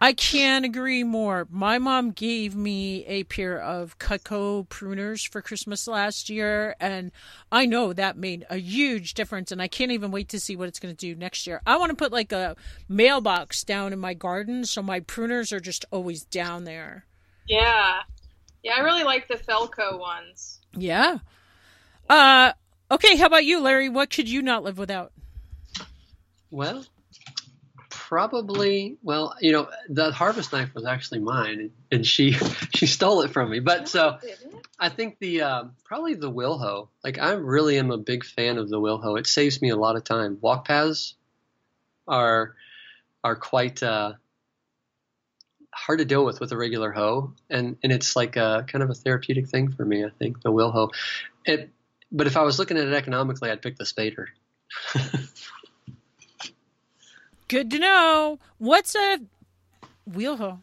I can't agree more. My mom gave me a pair of Cutco pruners for Christmas last year, and I know that made a huge difference. And I can't even wait to see what it's going to do next year. I want to put like a mailbox down in my garden, so my pruners are just always down there. yeah yeah i really like the felco ones Yeah. Uh. Okay. How about you, Larry? What could you not live without? Well, probably. Well, you know, the harvest knife was actually mine, and she she stole it from me. But so I think the uh, probably the wheel hoe. Like I really am a big fan of the wheel hoe. It saves me a lot of time. Walk paths are are quite uh, hard to deal with with a regular hoe, and and it's like a kind of a therapeutic thing for me. I think the wheel hoe. It, but if I was looking at it economically, I'd pick the spader. Good to know. What's a wheel hoe?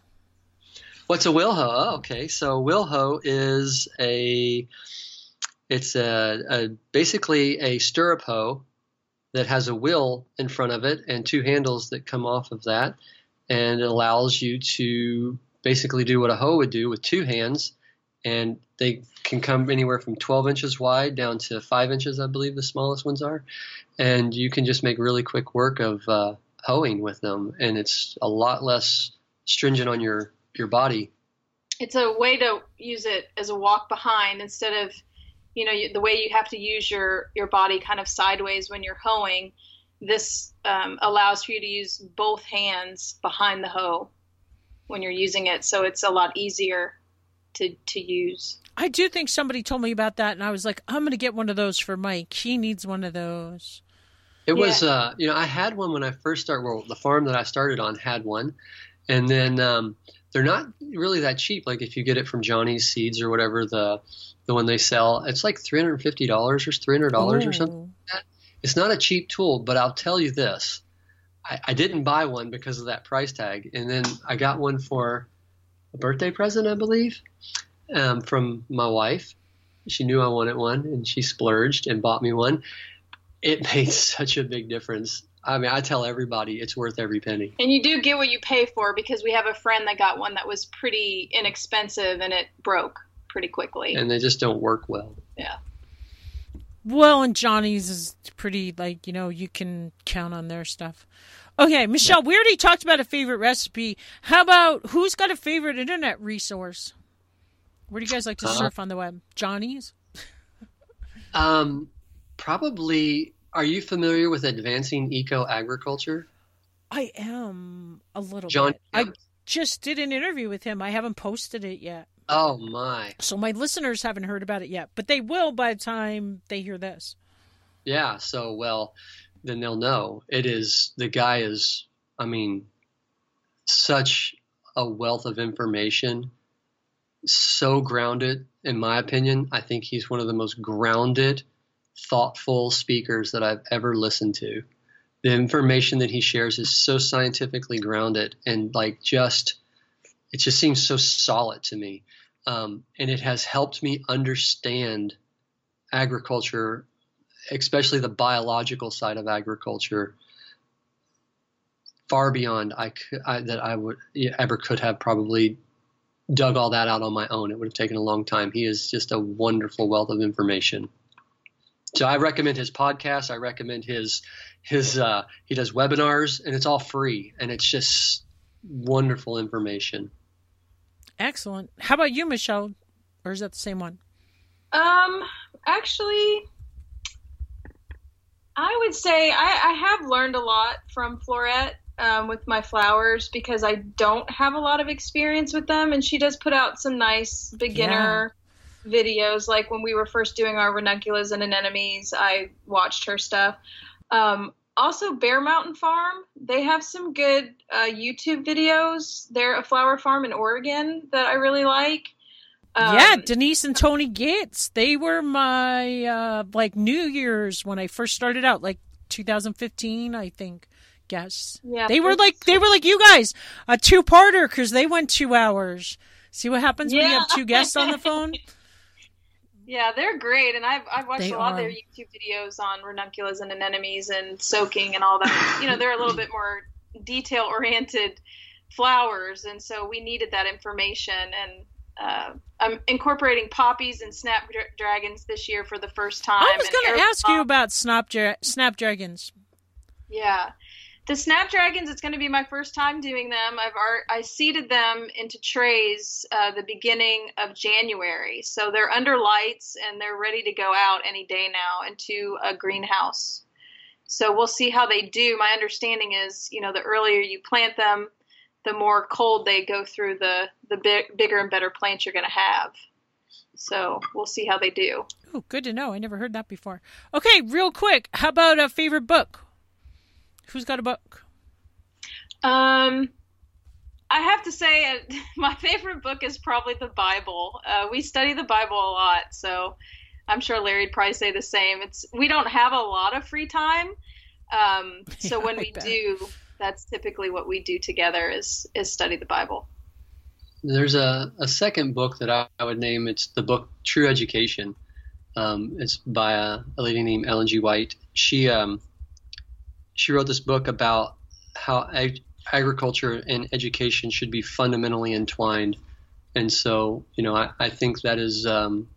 What's a wheel hoe? Oh, okay, so wheel hoe is a it's a, a basically a stirrup hoe that has a wheel in front of it and two handles that come off of that, and it allows you to basically do what a hoe would do with two hands, and they can come anywhere from 12 inches wide down to five inches, I believe the smallest ones are, and you can just make really quick work of uh, hoeing with them, and it's a lot less stringent on your your body it's a way to use it as a walk behind instead of you know the way you have to use your your body kind of sideways when you're hoeing this um, allows for you to use both hands behind the hoe when you're using it so it's a lot easier to to use I do think somebody told me about that, and I was like, I'm going to get one of those for Mike. He needs one of those. It was, uh, you know, I had one when I first started. Well, the farm that I started on had one, and then um, they're not really that cheap. Like if you get it from Johnny's Seeds or whatever the the one they sell, it's like three hundred fifty dollars or three hundred dollars or something. Ooh. It's not a cheap tool, but I'll tell you this: I, I didn't buy one because of that price tag, and then I got one for a birthday present, I believe. um, from my wife. She knew I wanted one, and she splurged and bought me one. It made such a big difference. I mean, I tell everybody it's worth every penny. And you do get what you pay for because we have a friend that got one that was pretty inexpensive and it broke pretty quickly. And they just don't work well. Yeah. Well, and Johnny's is pretty like you know you can count on their stuff. Okay, Michelle, we already talked about a favorite recipe. How about who's got a favorite internet resource? Where do you guys like to uh, surf on the web? Johnny's. um, probably. Are you familiar with advancing eco agriculture? I am a little John, bit. I just did an interview with him. I haven't posted it yet. Oh my! So my listeners haven't heard about it yet, but they will by the time they hear this. Yeah. So well, then they'll know. It is the guy is. I mean, such a wealth of information. So grounded, in my opinion. I think he's one of the most grounded, thoughtful speakers that I've ever listened to. The information that he shares is so scientifically grounded and like just it just seems so solid to me. Um, and it has helped me understand agriculture, especially the biological side of agriculture, far beyond I, I that I would ever could have probably dug all that out on my own. It would have taken a long time. He is just a wonderful wealth of information. So I recommend his podcast. I recommend his his uh, he does webinars and it's all free and it's just wonderful information. Excellent. How about you, Michelle? Or is that the same one? Um, actually, I would say I, I have learned a lot from Floret um, with my flowers because I don't have a lot of experience with them, and she does put out some nice beginner yeah. Videos. Like when we were first doing our ranunculus and anemones, I watched her stuff. Um, also Bear Mountain Farm. They have some good uh, YouTube videos. They're a flower farm in Oregon that I really like. Um, yeah, Denise and Tony Gates. They were my uh, like New Year's when I first started out, like 2015, I think. Guess. Yeah, they were like they were like you guys, a two-parter because they went two hours. See what happens yeah. when you have two guests on the phone. Yeah, they're great, and I've I've watched they a lot are. of their YouTube videos on ranunculus and anemones and soaking and all that. you know, they're a little bit more detail oriented flowers, and so we needed that information. And uh, I'm incorporating poppies and snapdragons this year for the first time. I was going to ask you about snapdra- snapdragons. Yeah, the snapdragons it's going to be my first time doing them. I've i seeded them into trays uh, the beginning of january. So they're under lights and they're ready to go out any day now into a greenhouse. So we'll see how they do. My understanding is you know the earlier you plant them the more cold they go through the the big, bigger and better plants you're going to have. So we'll see how they do. Oh good to know. I never heard that before. Okay real quick how about a favorite book Who's got a book? Um, I have to say, uh, my favorite book is probably the Bible. Uh, we study the Bible a lot, so I'm sure Larry'd probably say the same. It's we don't have a lot of free time, um, so yeah, when we bet. do, that's typically what we do together is is study the Bible. There's a, a second book that I, I would name. It's the book True Education. Um, it's by a, a, lady named Ellen G. White. She um, she wrote this book about how ag- agriculture and education should be fundamentally entwined. And so, you know, I, I think that is. Um,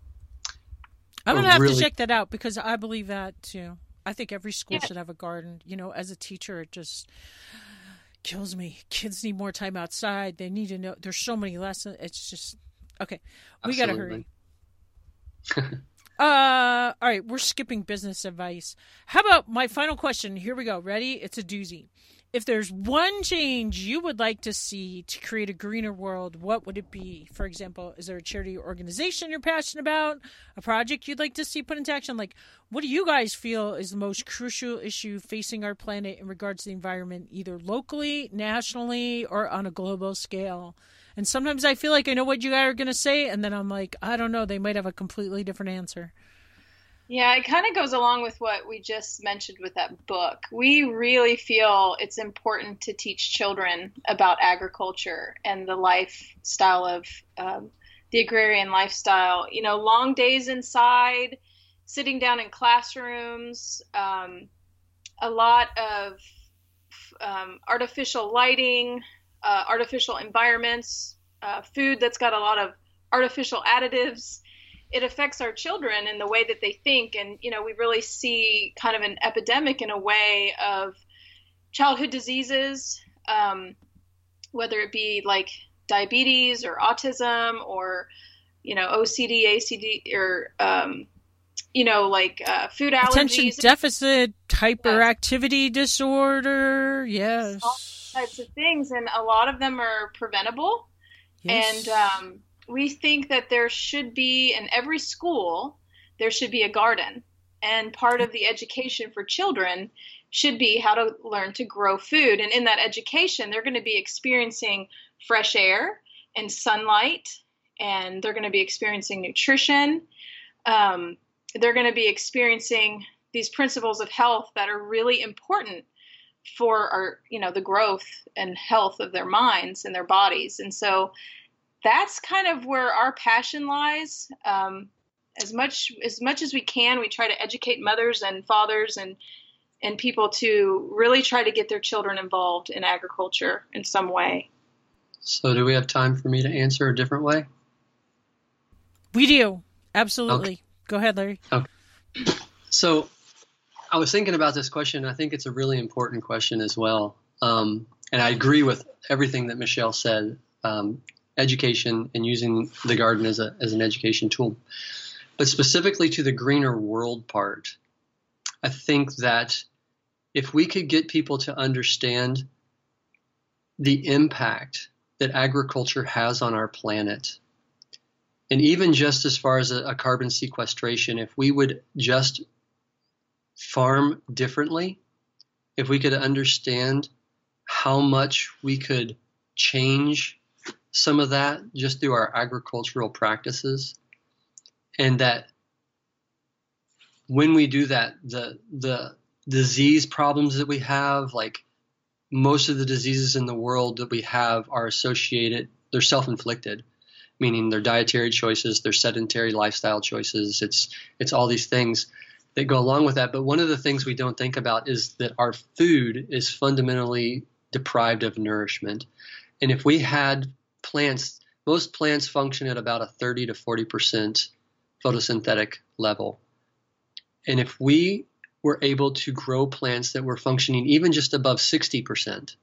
I'm gonna have really... to check that out because I believe that too. I think every school yeah. should have a garden. You know, as a teacher, it just kills me. Kids need more time outside. They need to know. There's so many lessons. It's just okay. We got to hurry. Uh, all right, we're skipping business advice. How about my final question? Here we go. Ready? It's a doozy. If there's one change you would like to see to create a greener world, what would it be? For example, is there a charity or organization you're passionate about? A project you'd like to see put into action? Like, what do you guys feel is the most crucial issue facing our planet in regards to the environment, either locally, nationally, or on a global scale? And sometimes I feel like I know what you guys are going to say, and then I'm like, I don't know. They might have a completely different answer. Yeah, it kind of goes along with what we just mentioned with that book. We really feel it's important to teach children about agriculture and the lifestyle of um, the agrarian lifestyle. You know, long days inside, sitting down in classrooms, um, a lot of um, artificial lighting, uh, artificial environments, uh, food that's got a lot of artificial additives. It affects our children in the way that they think. And, you know, we really see kind of an epidemic in a way of childhood diseases, um, whether it be like diabetes or autism or, you know, OCD, ACD, or, um, you know, like uh, food allergies. Attention deficit hyperactivity disorder. Yes. Types of things. And a lot of them are preventable. Yes. And um, we think that there should be in every school, there should be a garden. And part of the education for children should be how to learn to grow food. And in that education, they're going to be experiencing fresh air and sunlight, and they're going to be experiencing nutrition. Um, they're going to be experiencing these principles of health that are really important for our, you know, the growth and health of their minds and their bodies. And so that's kind of where our passion lies. Um, as much as much as we can, we try to educate mothers and fathers and and people to really try to get their children involved in agriculture in some way. So, do we have time for me to answer a different way? We do. Absolutely. Okay. Go ahead, Larry. Okay. So, I was thinking about this question. I think it's a really important question as well. Um, and I agree with everything that Michelle said um, education and using the garden as, a, as an education tool. But specifically to the greener world part, I think that if we could get people to understand the impact that agriculture has on our planet, and even just as far as a, a carbon sequestration, if we would just farm differently, if we could understand how much we could change some of that just through our agricultural practices, and that when we do that, the the disease problems that we have, like most of the diseases in the world that we have are associated, they're self-inflicted, meaning their dietary choices, their sedentary lifestyle choices. It's it's all these things that go along with that. But one of the things we don't think about is that our food is fundamentally deprived of nourishment. And if we had plants, most plants function at about a 30 to 40 percent photosynthetic level. And if we were able to grow plants that were functioning even just above 60%,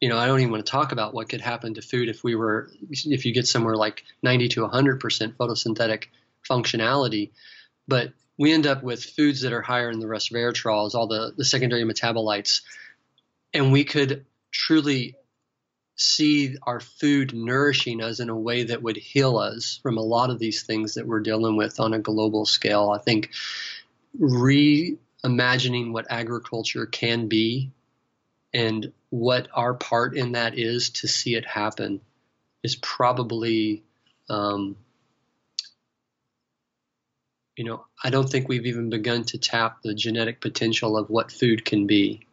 you know, I don't even want to talk about what could happen to food if we were, if you get somewhere like 90 to 100% photosynthetic functionality. But we end up with foods that are higher in the resveratrols, all the, the secondary metabolites, and we could truly see our food nourishing us in a way that would heal us from a lot of these things that we're dealing with on a global scale. I think reimagining what agriculture can be and what our part in that is to see it happen is probably um, you know i don't think we've even begun to tap the genetic potential of what food can be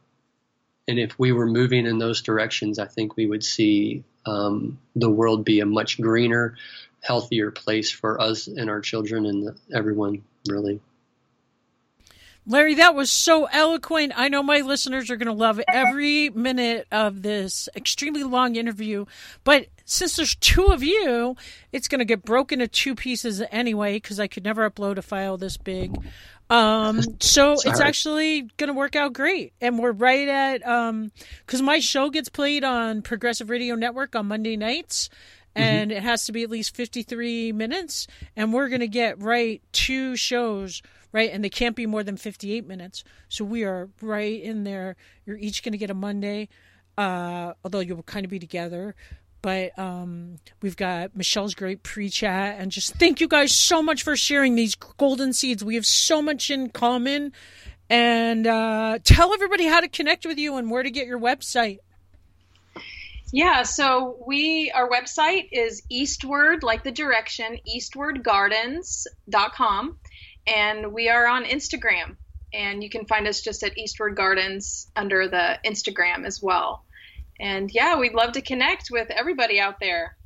and if we were moving in those directions i think we would see um, the world be a much greener healthier place for us and our children and everyone really Larry, that was so eloquent. I know my listeners are going to love every minute of this extremely long interview. But since there's two of you, it's going to get broken into two pieces anyway because I could never upload a file this big. Um, so it's actually going to work out great. And we're right at, um, cause my show gets played on Progressive Radio Network on Monday nights mm-hmm. and mm-hmm. it has to be at least 53 minutes. And we're going to get right two shows right? And they can't be more than 58 minutes. So we are right in there. You're each going to get a Monday, uh, although you'll kind of be together. But um, we've got Michelle's great pre chat. And just thank you guys so much for sharing these golden seeds. We have so much in common. And uh, tell everybody how to connect with you and where to get your website. Yeah, so we our website is eastward, like the direction, eastwardgardens.com and we are on Instagram. And you can find us just at Eastward Gardens under the Instagram as well. And yeah, we'd love to connect with everybody out there.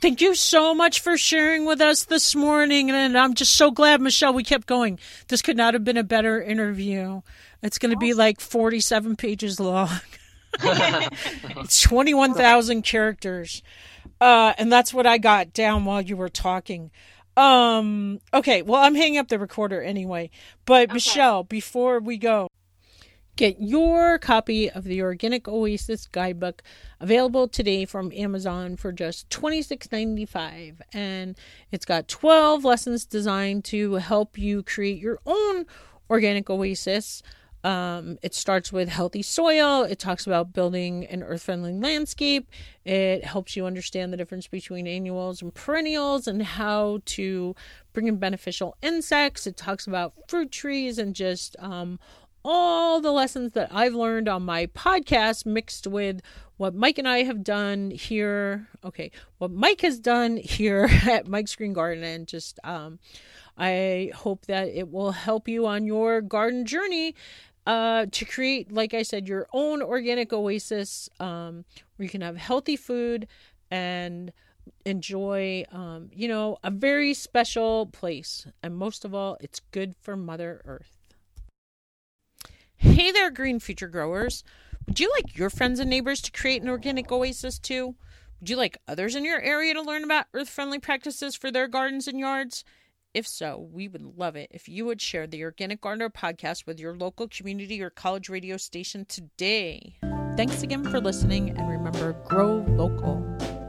Thank you so much for sharing with us this morning. And I'm just so glad, Michelle, we kept going. This could not have been a better interview. It's going to be like 47 pages long. it's 21,000 characters. Uh, and that's what I got down while you were talking. Um, okay, well, I'm hanging up the recorder anyway. But okay. Michelle, before we go, Get your copy of the Organic Oasis Guidebook available today from Amazon for just $26.95. And it's got 12 lessons designed to help you create your own organic oasis. Um, it starts with healthy soil. It talks about building an earth friendly landscape. It helps you understand the difference between annuals and perennials and how to bring in beneficial insects. It talks about fruit trees and just um, all the lessons that I've learned on my podcast mixed with what Mike and I have done here. Okay, what Mike has done here at Mike's Green Garden, and just um, I hope that it will help you on your garden journey uh, to create, like I said, your own organic oasis um, where you can have healthy food and enjoy, um, you know, a very special place. And most of all, it's good for Mother Earth. Hey there, green future growers. Would you like your friends and neighbors to create an organic oasis too? Would you like others in your area to learn about earth friendly practices for their gardens and yards? If so, we would love it if you would share the Organic Gardener podcast with your local community or college radio station today. Thanks again for listening, and remember grow local.